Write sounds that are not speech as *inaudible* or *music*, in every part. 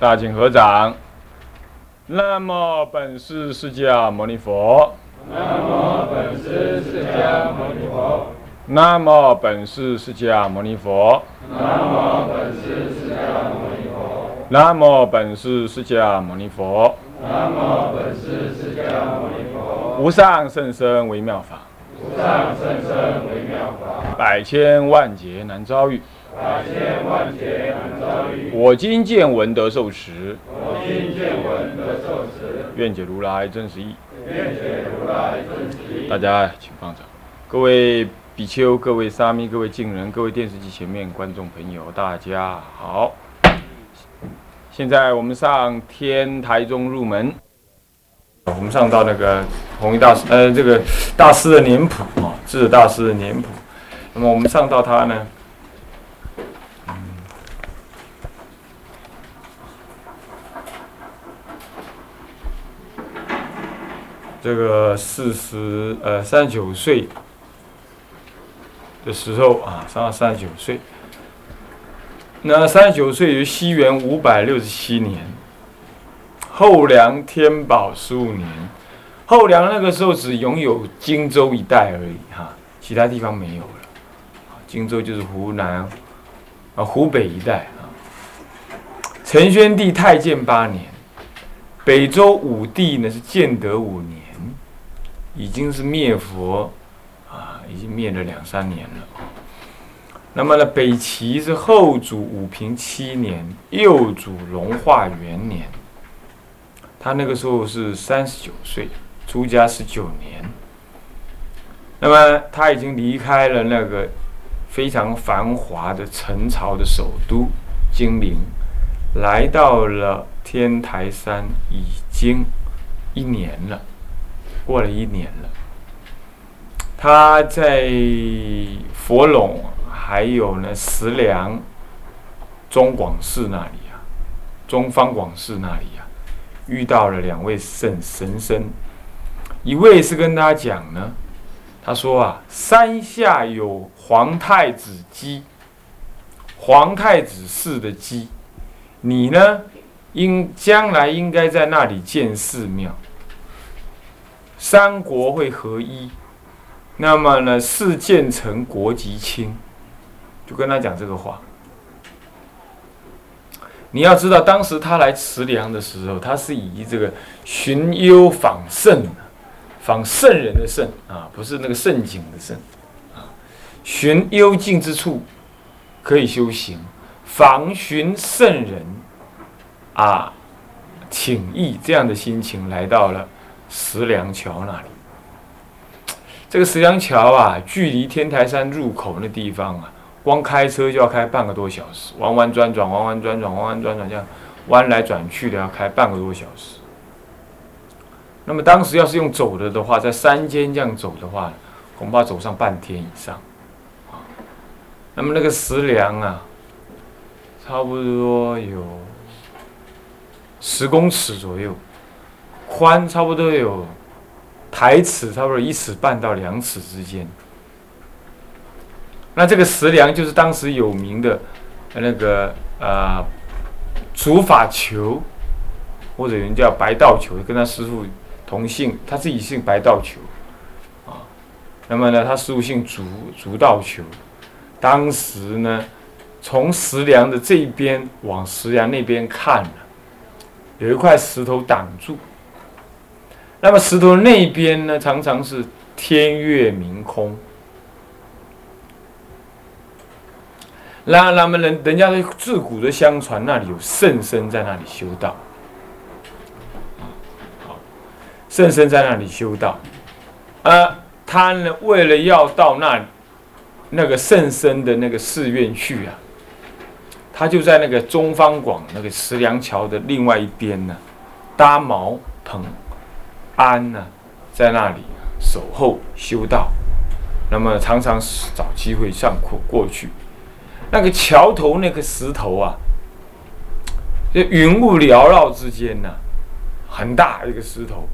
大请合掌。那么本师释迦牟尼佛。那么本师释迦牟尼佛。那么本师释迦牟尼佛。那么本师释迦牟尼佛。那么本师释迦牟尼佛。那么本师释迦牟尼佛。无上甚深微妙法。无上甚深微妙法。百千万劫难遭遇。百千万劫难遭遇。我今见闻得受持。我今见闻得受持。愿解如来真实义。愿解如来真实义。大家请放掌。各位比丘、各位沙弥、各位敬人、各位电视机前面观众朋友，大家好。现在我们上天台中入门。我们上到那个弘一大师，呃，这个大师的年谱啊，智大师的年谱。那么我们上到他呢？这个四十呃三十九岁的时候啊，上到三十九岁。那三十九岁于西元五百六十七年，后梁天宝十五年。后梁那个时候只拥有荆州一带而已哈，其他地方没有了。荆州就是湖南啊湖北一带啊。陈宣帝太建八年，北周武帝呢是建德五年。已经是灭佛啊，已经灭了两三年了。那么呢，北齐是后主武平七年，右主隆化元年。他那个时候是三十九岁，出家十九年。那么他已经离开了那个非常繁华的陈朝的首都金陵，来到了天台山，已经一年了。过了一年了，他在佛陇还有呢石梁中广寺那里啊，中方广寺那里啊，遇到了两位圣神僧，一位是跟他讲呢，他说啊，山下有皇太子鸡，皇太子寺的鸡，你呢应将来应该在那里建寺庙。三国会合一，那么呢，是建成国即清，就跟他讲这个话。你要知道，当时他来慈良的时候，他是以这个寻幽访圣，访圣人的圣啊，不是那个盛景的圣啊，寻幽静之处可以修行，访寻圣人啊，请意这样的心情来到了。石梁桥那里，这个石梁桥啊，距离天台山入口那地方啊，光开车就要开半个多小时，弯弯转转，弯弯转转，弯弯转转，这样弯来转去的要开半个多小时。那么当时要是用走的的话，在山间这样走的话，恐怕走上半天以上。那么那个石梁啊，差不多有十公尺左右。宽差不多有台尺，差不多一尺半到两尺之间。那这个石梁就是当时有名的那个呃竹法球，或者人叫白道球，跟他师傅同姓，他自己姓白道球啊。那么呢，他师傅姓竹，竹道球。当时呢，从石梁的这一边往石梁那边看，有一块石头挡住。那么石头那边呢，常常是天月明空。那那么人人家的自古的相传，那里有圣僧在那里修道。好，圣僧在那里修道，啊，他呢为了要到那那个圣僧的那个寺院去啊，他就在那个中方广那个石梁桥的另外一边呢，搭茅棚。安呢，在那里守候修道，那么常常找机会上过过去。那个桥头那个石头啊，这云雾缭绕之间呢，很大一个石头，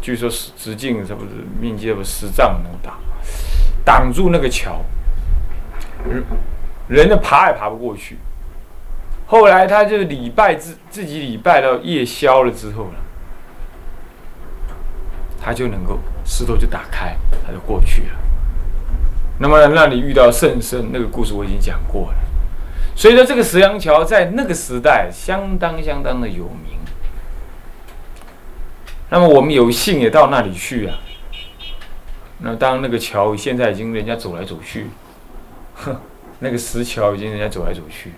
据说是直径是不是面积不十丈那么大，挡住那个桥，人人呢爬也爬不过去。后来他就礼拜自自己礼拜到夜宵了之后呢，他就能够石头就打开，他就过去了。那么那里遇到圣僧，那个故事我已经讲过了。所以说，这个石羊桥在那个时代相当相当的有名。那么我们有幸也到那里去啊。那当那个桥现在已经人家走来走去，哼，*laughs* 那个石桥已经人家走来走去，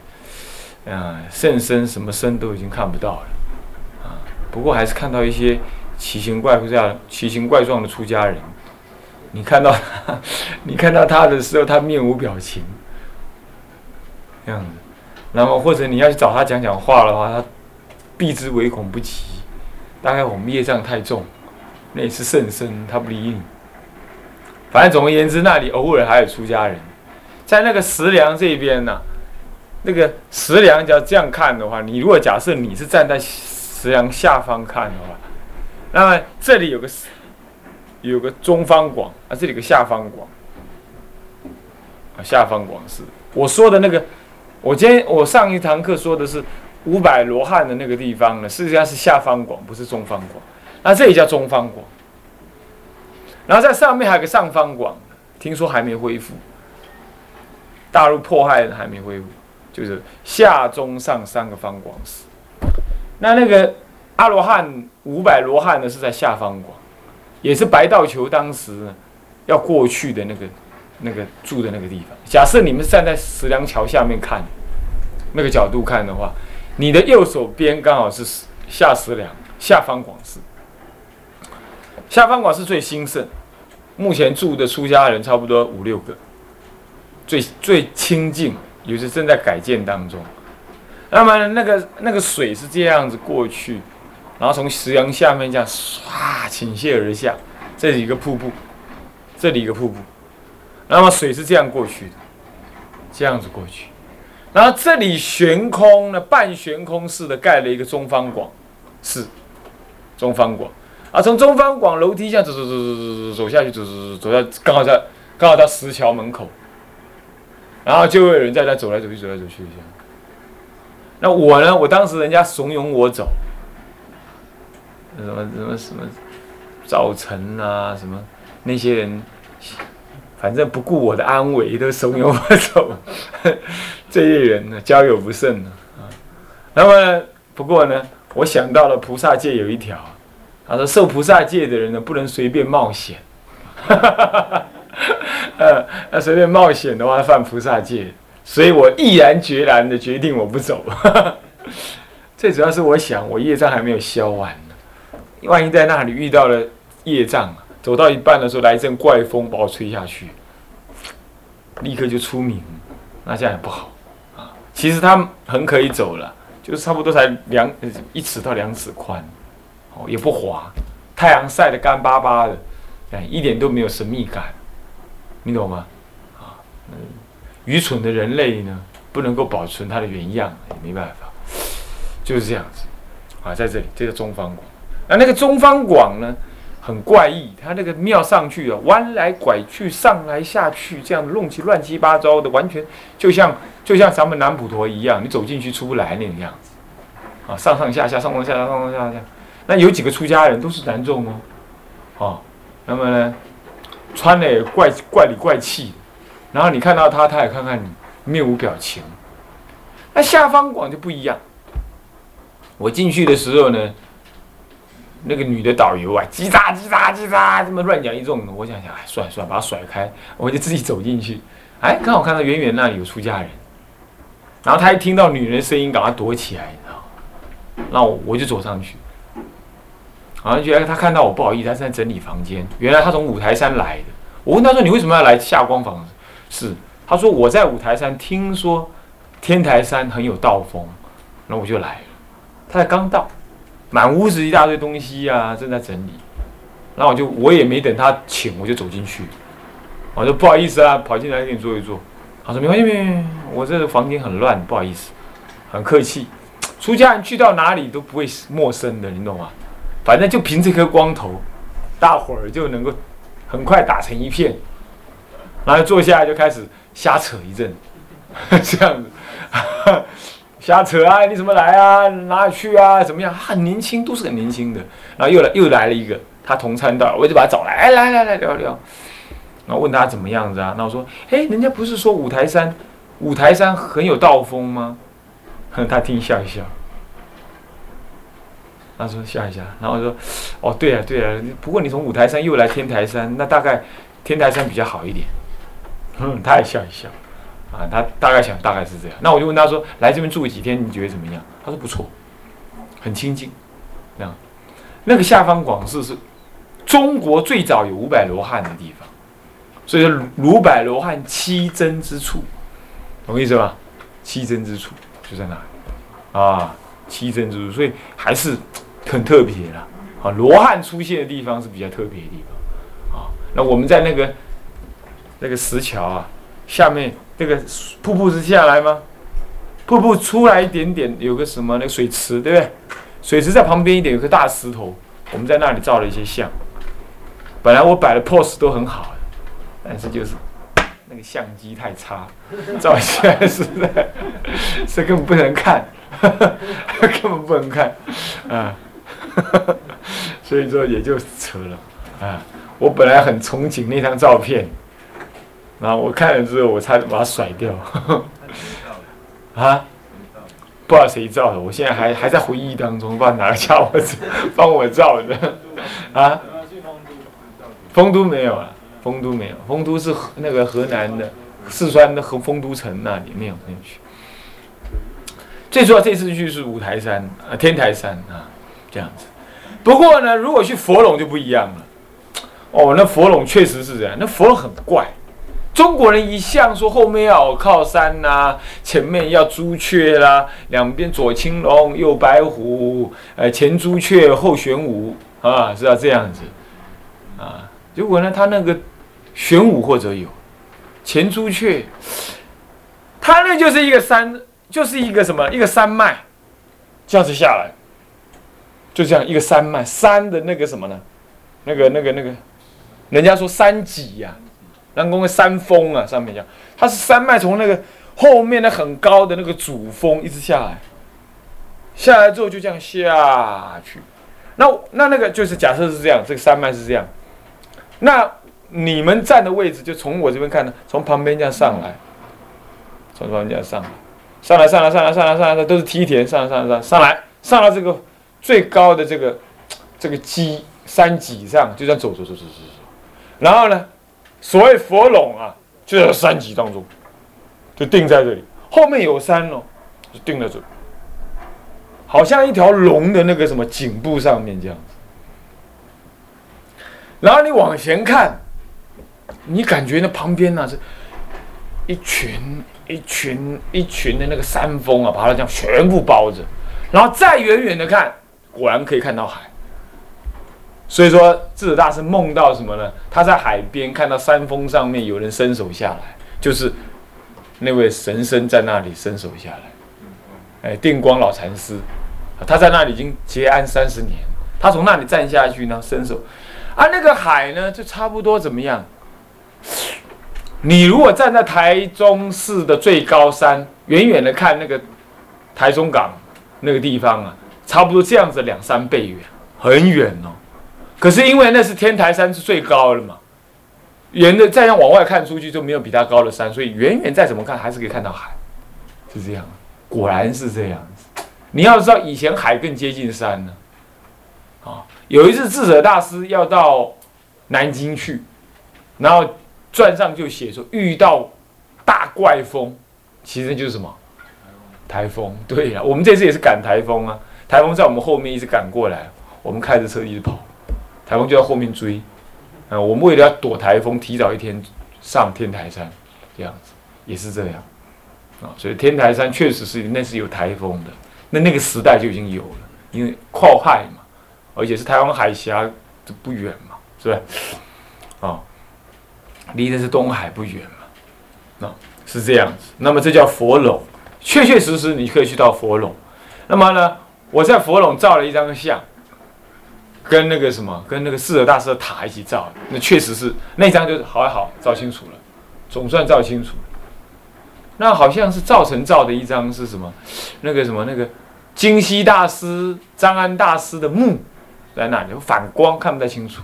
啊，圣僧什么僧都已经看不到了，啊，不过还是看到一些奇形怪状、奇形怪状的出家人。你看到他，*laughs* 你看到他的时候，他面无表情，这样子。然后或者你要去找他讲讲话的话，他避之唯恐不及。大概我们业障太重，那也是圣僧，他不理你。反正总而言之，那里偶尔还有出家人，在那个石梁这边呢。那个石梁，要这样看的话，你如果假设你是站在石梁下方看的话，那么这里有个有个中方广啊，这里有个下方广啊，下方广是我说的那个。我今天我上一堂课说的是五百罗汉的那个地方呢，实际上是下方广，不是中方广。那这里叫中方广。然后在上面还有个上方广，听说还没恢复。大陆迫害还没恢复，就是下中上三个方广寺。那那个阿罗汉五百罗汉呢，是在下方广，也是白道球当时要过去的那个那个住的那个地方。假设你们站在石梁桥下面看，那个角度看的话，你的右手边刚好是下石梁下方广寺。下方广是最兴盛，目前住的出家人差不多五六个，最最清净，有些正在改建当中。那么那个那个水是这样子过去，然后从石梁下面这样唰倾泻而下，这里一个瀑布，这里一个瀑布，那么水是这样过去的，这样子过去，然后这里悬空呢，半悬空似的盖了一个中方广，是中方广。啊，从中方广楼梯这样走走走走走走走下去，走走走走到刚好在刚好到石桥门口，然后就会有人在那走来走去，走来走去一下。那我呢？我当时人家怂恿我走，什么什么什么赵晨啊，什么那些人，反正不顾我的安危，都怂恿我走。这些人呢，交友不慎啊。那么不过呢，我想到了菩萨界有一条。他说：“受菩萨戒的人呢，不能随便冒险。呃，那随便冒险的话，犯菩萨戒。所以我毅然决然的决定，我不走。最主要是我想，我业障还没有消完。万一在那里遇到了业障，走到一半的时候来一阵怪风把我吹下去，立刻就出名，那这样也不好啊。其实他很可以走了，就是差不多才两一尺到两尺宽。”哦也不滑，太阳晒得干巴巴的，哎，一点都没有神秘感，你懂吗？啊，嗯，愚蠢的人类呢，不能够保存它的原样，也没办法，就是这样子。啊，在这里，这个中方国，那那个中方广呢，很怪异，它那个庙上去啊，弯来拐去，上来下去，这样弄起乱七八糟的，完全就像就像咱们南普陀一样，你走进去出不来那个样子，啊，上上下下，上上下下，上上下下。那有几个出家人都是男众哦，哦，那么呢，穿的也怪怪里怪气，然后你看到他，他也看看你，面无表情。那下方广就不一样，我进去的时候呢，那个女的导游啊，叽喳叽喳叽喳，这么乱讲一通，我想想，哎，算了算了，把他甩开，我就自己走进去。*laughs* 哎，刚好看到远远那里有出家人，然后他一听到女人声音，赶快躲起来，你知道那我我就走上去。好像觉得他看到我不好意思，他是在整理房间。原来他从五台山来的。我问他说：“你为什么要来下光房？”是他说：“我在五台山听说天台山很有道风，那我就来了。”他才刚到，满屋子一大堆东西啊，正在整理。然后我就我也没等他请，我就走进去。我说：“不好意思啊，跑进来给你坐一坐。”他说：“没关系，没关系，我这个房间很乱，不好意思。”很客气。出家人去到哪里都不会陌生的，你懂吗？反正就凭这颗光头，大伙儿就能够很快打成一片，然后坐下来就开始瞎扯一阵，这样子，瞎扯啊！你怎么来啊？哪里去啊？怎么样？很年轻，都是很年轻的。然后又来又来了一个，他同参道，我就把他找来，哎，来来来聊聊。然后问他怎么样子啊？那我说，哎，人家不是说五台山，五台山很有道风吗？他听笑一笑。他说笑一下，然后我说，哦，对啊，对啊。不过你从五台山又来天台山，那大概天台山比较好一点。嗯，他也笑一笑。啊，他大概想大概是这样。那我就问他说：“来这边住几天，你觉得怎么样？”他说：“不错，很清静。”那样，那个下方广寺是中国最早有五百罗汉的地方，所以说五百罗汉七真之处，懂意思吧？七真之处就在那里啊，七真之处，所以还是很特别的啊。罗汉出现的地方是比较特别的地方啊。那我们在那个那个石桥啊下面。那个瀑布是下来吗？瀑布出来一点点，有个什么那个水池，对不对？水池在旁边一点，有个大石头，我们在那里照了一些相。本来我摆的 pose 都很好，但是就是那个相机太差，*laughs* 照起来实在，是根本不能看，*laughs* 根本不能看，啊，*laughs* 所以说也就扯了啊。我本来很憧憬那张照片。然后我看了之后，我差点把它甩掉。*laughs* 啊？不知道谁造的，我现在还还在回忆当中，不知道哪个家伙帮我照的。啊？丰都没有啊，丰都没有，丰都是那个河南的四川的和丰都城那里没有进去。最主要这次去是五台山啊，天台山啊，这样子。不过呢，如果去佛龙就不一样了。哦，那佛龙确实是这样，那佛龙很怪。中国人一向说后面要靠山呐，前面要朱雀啦，两边左青龙右白虎，呃，前朱雀后玄武啊，是要这样子啊。结果呢，他那个玄武或者有前朱雀，他那就是一个山，就是一个什么一个山脉，这样子下来，就这样一个山脉，山的那个什么呢？那个那个那个，人家说山脊呀。南宫的山峰啊，上面讲，它是山脉从那个后面的很高的那个主峰一直下来，下来之后就这样下去。那那那个就是假设是这样，这个山脉是这样。那你们站的位置就从我这边看呢，从旁边这样上来，从旁边这样上来，上来上来上来上来上来，都是梯田，上来上来上来上来上到这个最高的这个这个基山脊上，就这样走走走走走走，然后呢？所谓佛垄啊，就在山脊当中，就定在这里。后面有山哦，就定在这里，好像一条龙的那个什么颈部上面这样子。然后你往前看，你感觉那旁边呢是一群一群一群的那个山峰啊，把它这样全部包着。然后再远远的看，果然可以看到海。所以说，智者大师梦到什么呢？他在海边看到山峰上面有人伸手下来，就是那位神僧在那里伸手下来。哎，定光老禅师，他在那里已经结安三十年。他从那里站下去呢，伸手，啊，那个海呢，就差不多怎么样？你如果站在台中市的最高山，远远的看那个台中港那个地方啊，差不多这样子两三倍远，很远哦。可是因为那是天台山是最高的嘛，远的再样往外看出去就没有比它高的山，所以远远再怎么看还是可以看到海，是这样，果然是这样子。你要知道以前海更接近山呢，啊，有一次智者大师要到南京去，然后传上就写说遇到大怪风，其实就是什么台风。对呀，我们这次也是赶台风啊，台风在我们后面一直赶过来，我们开着车一直跑。台风就在后面追，啊，我们为了要躲台风，提早一天上天台山，这样子也是这样，啊，所以天台山确实是那是有台风的，那那个时代就已经有了，因为靠海嘛，而且是台湾海峡这不远嘛，是吧？啊，离的是东海不远嘛，那是这样子。那么这叫佛垄，确确实实你可以去到佛垄。那么呢，我在佛垄照了一张相。跟那个什么，跟那个四者大师的塔一起照，那确实是那张就是好好照清楚了，总算照清楚。那好像是赵成照的一张是什么？那个什么那个金溪大师、张安大师的墓在那里，反光看不太清楚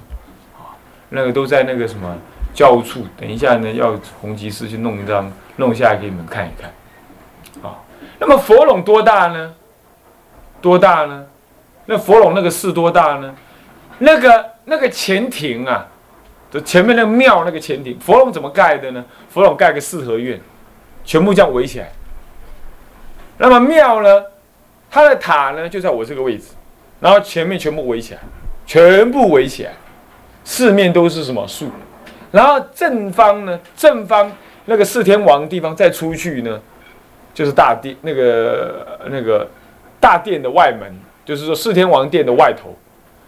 啊。那个都在那个什么教务处，等一下呢要洪吉师去弄一张弄下来给你们看一看啊。那么佛拢多大呢？多大呢？那佛拢那个寺多大呢？那个那个前庭啊，就前面那个庙那个前庭，佛拢怎么盖的呢？佛拢盖个四合院。全部这样围起来，那么庙呢？它的塔呢就在我这个位置，然后前面全部围起来，全部围起来，四面都是什么树？然后正方呢？正方那个四天王地方再出去呢，就是大殿那个那个大殿的外门，就是说四天王殿的外头，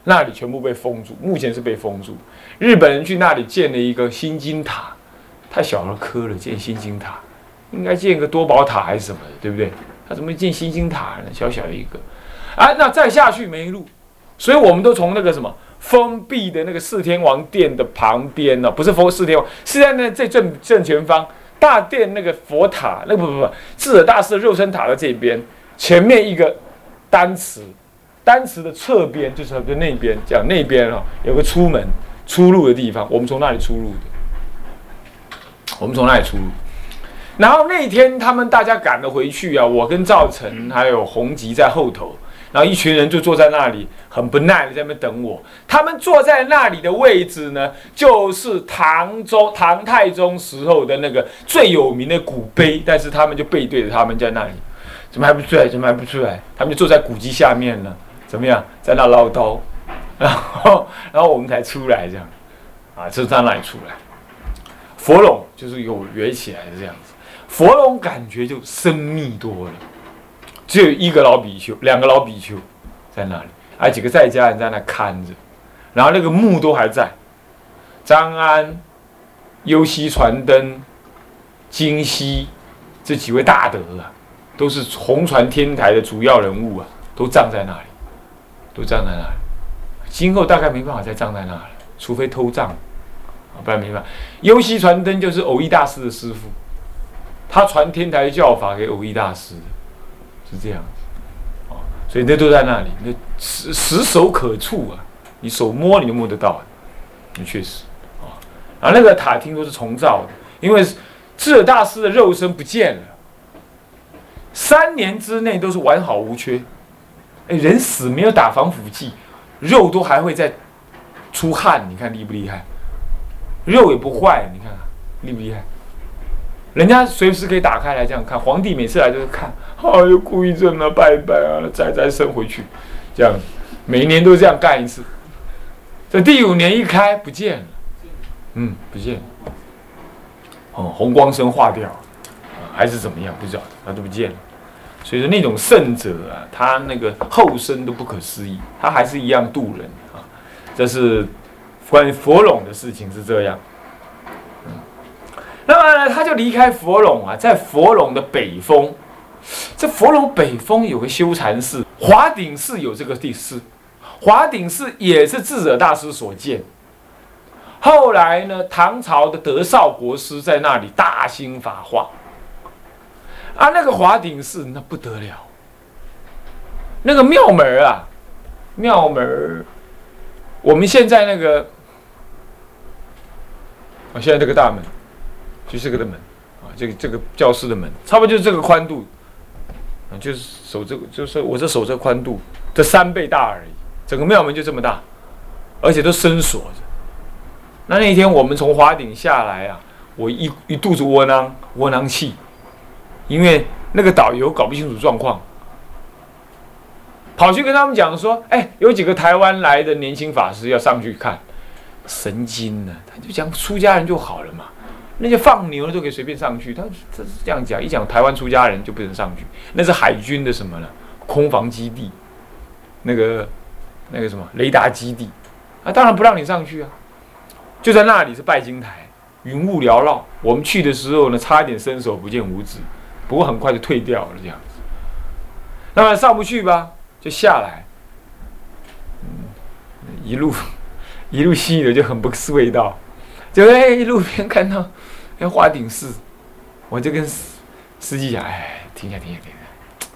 那里全部被封住，目前是被封住。日本人去那里建了一个新金塔，太小儿科了建新金塔。应该建个多宝塔还是什么的，对不对？他怎么建新金塔呢？小小的一个，啊，那再下去没路，所以我们都从那个什么封闭的那个四天王殿的旁边呢，不是封四天王，是在那最正正前方大殿那个佛塔，那不不不，智者大师的肉身塔的这边，前面一个单词，单词的侧边就是那边，讲那边啊，有个出门出入的地方，我们从那里出入的，我们从那里出入。然后那天他们大家赶了回去啊，我跟赵成还有洪吉在后头，然后一群人就坐在那里，很不耐的在那边等我。他们坐在那里的位置呢，就是唐中唐太宗时候的那个最有名的古碑，但是他们就背对着他们在那里，怎么还不出来？怎么还不出来？他们就坐在古迹下面呢，怎么样，在那唠叨，*laughs* 然后然后我们才出来这样，啊，就在那里出来，佛拢就是有约起来的这样子。佛龙感觉就深密多了，只有一个老比丘，两个老比丘在那里，还几个在家人在那看着，然后那个墓都还在。张安、优西传灯、金熙这几位大德啊，都是红传天台的主要人物啊，都葬在那里，都葬在那里。今后大概没办法再葬在那里，除非偷葬，不然没办法。优西传灯就是偶一大师的师傅。他传天台教法给偶一大师的，是这样子，啊，所以那都在那里，那实实手可触啊，你手摸你就摸得到，那确实，啊，然后那个塔听说是重造的，因为智尔大师的肉身不见了，三年之内都是完好无缺，哎人死没有打防腐剂，肉都还会再出汗，你看厉不厉害？肉也不坏，你看厉不厉害？人家随时可以打开来这样看，皇帝每次来都是看，哎呦故意症啊，拜拜啊，再再生回去，这样，每一年都这样干一次。这第五年一开不见了，嗯，不见了，哦，红光生化掉，还是怎么样不知道，他都不见了。所以说那种圣者啊，他那个后生都不可思议，他还是一样渡人啊。这是关于佛拢的事情是这样。那么呢，他就离开佛拢啊，在佛拢的北峰，这佛拢北峰有个修禅寺，华顶寺有这个地寺，华顶寺也是智者大师所建。后来呢，唐朝的德绍国师在那里大兴法化，啊，那个华顶寺那不得了，那个庙门啊，庙门我们现在那个，啊，现在这个大门。就是这个的门，啊，这个这个教室的门，差不多就是这个宽度，啊，就是手这个，就是我这手这宽度的三倍大而已。整个庙门就这么大，而且都深锁着。那那天我们从华顶下来啊，我一一肚子窝囊窝囊气，因为那个导游搞不清楚状况，跑去跟他们讲说，哎，有几个台湾来的年轻法师要上去看，神经呢，他就讲出家人就好了嘛。那些放牛的都可以随便上去，他他是这样讲，一讲台湾出家人就不能上去，那是海军的什么呢？空防基地，那个那个什么雷达基地，啊，当然不让你上去啊，就在那里是拜金台，云雾缭绕。我们去的时候呢，差一点伸手不见五指，不过很快就退掉了这样子。那么上不去吧，就下来，一路 *laughs* 一路吸引的就很不是味道。就在路边看到，要华顶寺，我就跟司机讲，哎，停下，停下，停下，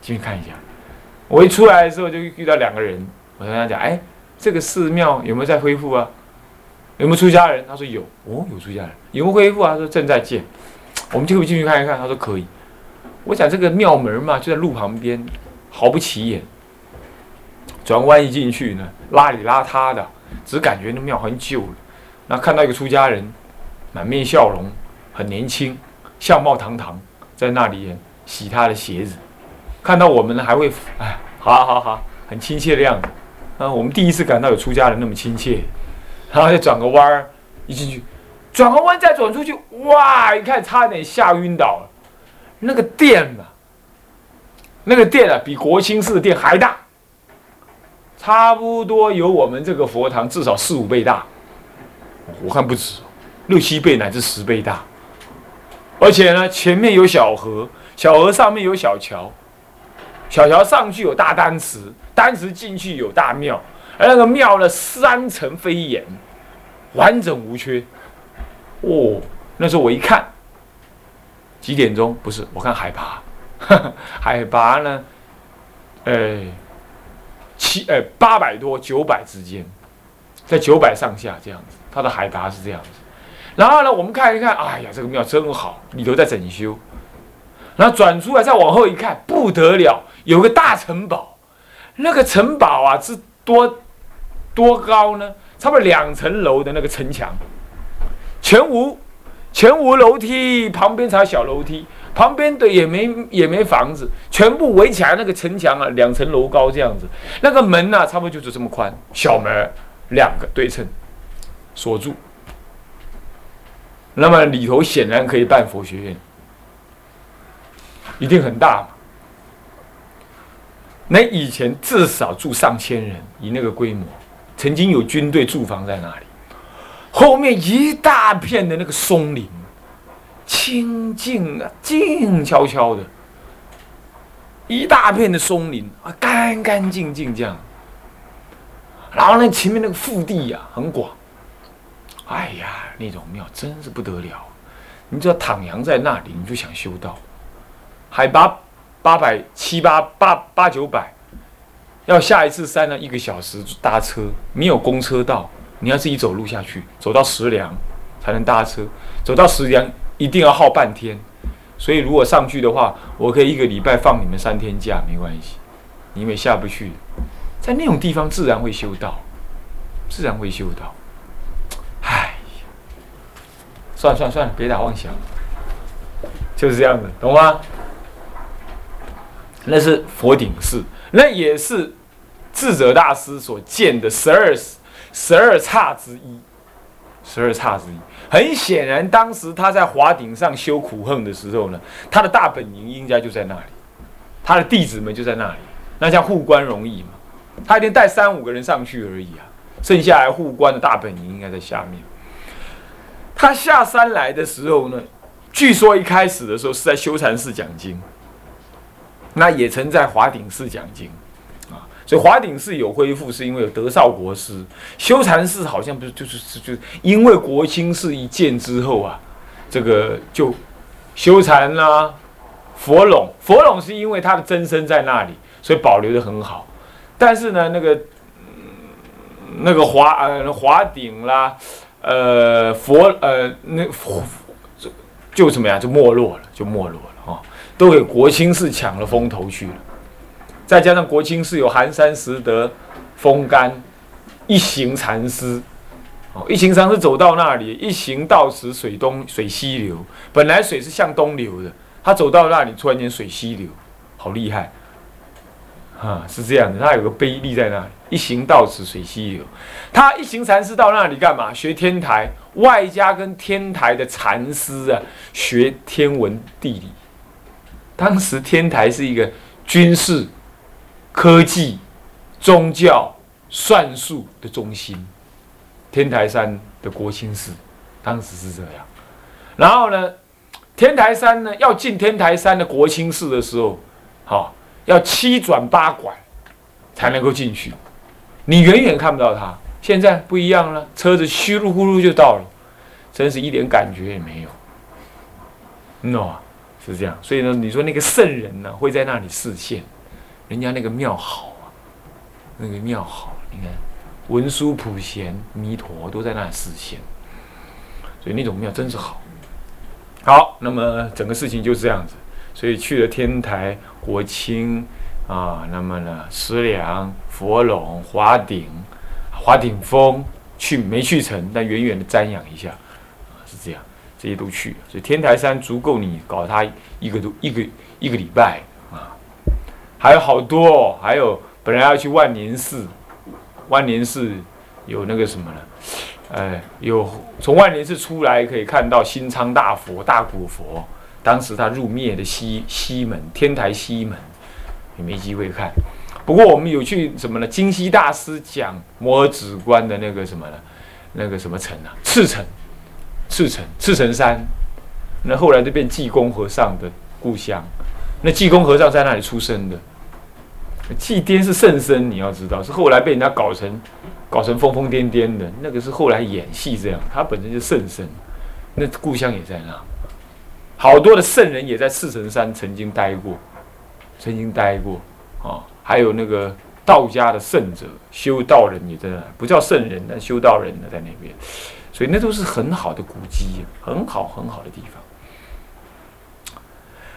进去看一下。我一出来的时候就遇到两个人，我跟他讲，哎，这个寺庙有没有在恢复啊？有没有出家人？他说有。哦，有出家人。有没有恢复啊？他说正在建。我们就可以进去看一看。他说可以。我想这个庙门嘛，就在路旁边，毫不起眼。转弯一进去呢，邋里邋遢的，只感觉那庙很旧了。那看到一个出家人，满面笑容，很年轻，相貌堂堂，在那里洗他的鞋子。看到我们呢，还会哎，好好好，很亲切的样子。啊，我们第一次感到有出家人那么亲切。然后再转个弯儿，一进去，转个弯再转出去，哇！一看差点吓晕倒了。那个殿啊，那个殿啊，比国清寺的殿还大，差不多有我们这个佛堂至少四五倍大，我看不止，六七倍乃至十倍大。而且呢，前面有小河，小河上面有小桥，小桥上去有大丹池，丹池进去有大庙。而那个庙呢，三层飞檐，完整无缺。哦，那时候我一看，几点钟？不是，我看海拔，*laughs* 海拔呢，呃，七呃八百多九百之间，在九百上下这样子，它的海拔是这样子。然后呢，我们看一看，哎呀，这个庙真好，里头在整修。然后转出来再往后一看，不得了，有个大城堡，那个城堡啊是多。多高呢？差不多两层楼的那个城墙，全无全无楼梯，旁边才小楼梯，旁边的也没也没房子，全部围起来那个城墙啊，两层楼高这样子。那个门呢，差不多就是这么宽，小门两个对称锁住。那么里头显然可以办佛学院，一定很大嘛。那以前至少住上千人，以那个规模。曾经有军队驻防在那里，后面一大片的那个松林，清静啊，静悄悄的，一大片的松林啊，干干净净这样。然后那前面那个腹地呀，很广，哎呀，那种庙真是不得了。你只要躺阳在那里，你就想修道。海拔八百七八八八九百。要下一次山呢，一个小时搭车，没有公车道，你要自己走路下去，走到石梁才能搭车，走到石梁一定要耗半天，所以如果上去的话，我可以一个礼拜放你们三天假，没关系，因为下不去，在那种地方自然会修道，自然会修道，唉，算了算了算了，别打妄想，就是这样子，懂吗？那是佛顶寺，那也是。智者大师所建的十二十二刹之一，十二刹之一。很显然，当时他在华顶上修苦恨的时候呢，他的大本营应该就在那里，他的弟子们就在那里。那像护官容易嘛？他一天带三五个人上去而已啊，剩下来护官的大本营应该在下面。他下山来的时候呢，据说一开始的时候是在修禅寺讲经，那也曾在华顶寺讲经。所以华顶寺有恢复，是因为有德绍国师。修禅寺好像不是，就是是就因为国清寺一建之后啊，这个就修禅啦，佛拢佛拢是因为他的真身在那里，所以保留的很好。但是呢，那个那个华呃华顶啦，呃佛呃那佛就就怎么样，就没落了，就没落了啊，都给国清寺抢了风头去了。再加上国清寺有寒山拾得、风干一行禅师，哦，一行禅师走到那里，一行到此水东水西流，本来水是向东流的，他走到那里，突然间水西流，好厉害，啊，是这样的，他有个碑立在那里，一行到此水西流，他一行禅师到那里干嘛？学天台，外加跟天台的禅师啊，学天文地理。当时天台是一个军事。科技、宗教、算术的中心，天台山的国清寺，当时是这样。然后呢，天台山呢，要进天台山的国清寺的时候，好，要七转八拐才能够进去。你远远看不到它。现在不一样了，车子虚噜呼噜就到了，真是一点感觉也没有。No，，是这样。所以呢，你说那个圣人呢会在那里示现，人家那个庙好啊，那个庙好，你看文殊普贤弥陀都在那里示现，所以那种庙真是好。好，那么整个事情就是这样子。所以去了天台、国清啊，那么呢，石梁、佛龙、华顶、华顶峰去没去成，但远远的瞻仰一下，是这样，这些都去。所以天台山足够你搞它一个多一个一个礼拜，还有好多，哦，还有本来要去万年寺，万年寺有那个什么呢？哎，有从万年寺出来可以看到新昌大佛、大古佛。当时他入灭的西西门天台西门，也没机会看。不过我们有去什么呢？金西大师讲摩尔止观的那个什么呢？那个什么城啊？赤城，赤城，赤城山。那后来就变济公和尚的故乡。那济公和尚在那里出生的。济癫是圣僧，你要知道，是后来被人家搞成搞成疯疯癫癫的。那个是后来演戏这样，他本身就圣僧，那故乡也在那。好多的圣人也在赤城山曾经待过，曾经待过啊，还有那个道家的圣者修道人也在那，不叫圣人，但修道人呢在那边，所以那都是很好的古迹，很好很好的地方。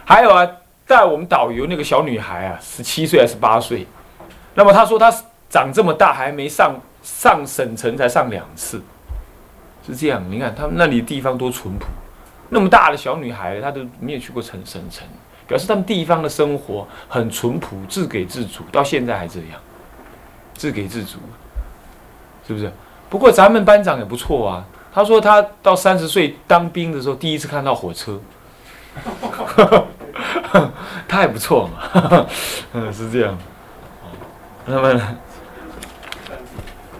还有啊，带我们导游那个小女孩啊，十七岁还是八岁，那么她说她长这么大还没上上省城才上两次，是这样。你看他们那里地方多淳朴。那么大的小女孩，她都没有去过城省城，表示他们地方的生活很淳朴，自给自足，到现在还这样，自给自足，是不是？不过咱们班长也不错啊，他说他到三十岁当兵的时候，第一次看到火车，*laughs* *laughs* 他也不错嘛，*laughs* 嗯，是这样。那么，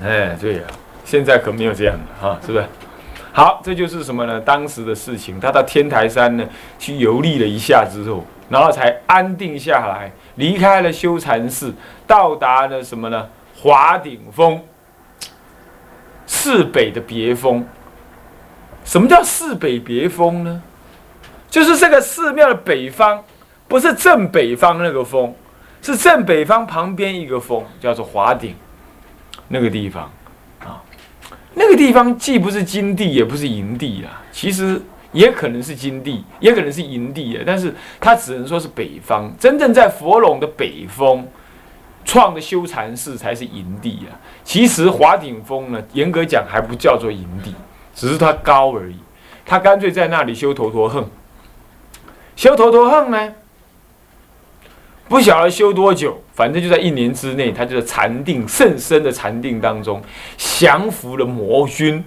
哎，对呀，现在可没有这样的哈，是不是？好，这就是什么呢？当时的事情，他到天台山呢去游历了一下之后，然后才安定下来，离开了修禅寺，到达了什么呢？华顶峰，市北的别峰。什么叫市北别峰呢？就是这个寺庙的北方，不是正北方那个峰，是正北方旁边一个峰，叫做华顶，那个地方。啊那个地方既不是金地，也不是银地啊，其实也可能是金地，也可能是银地啊。但是它只能说是北方，真正在佛龙的北峰创的修禅寺才是银地啊。其实华顶峰呢，严格讲还不叫做银地，只是它高而已。他干脆在那里修头陀恨，修头陀恨呢？不晓得修多久，反正就在一年之内，他就在禅定甚深的禅定当中降服了魔君，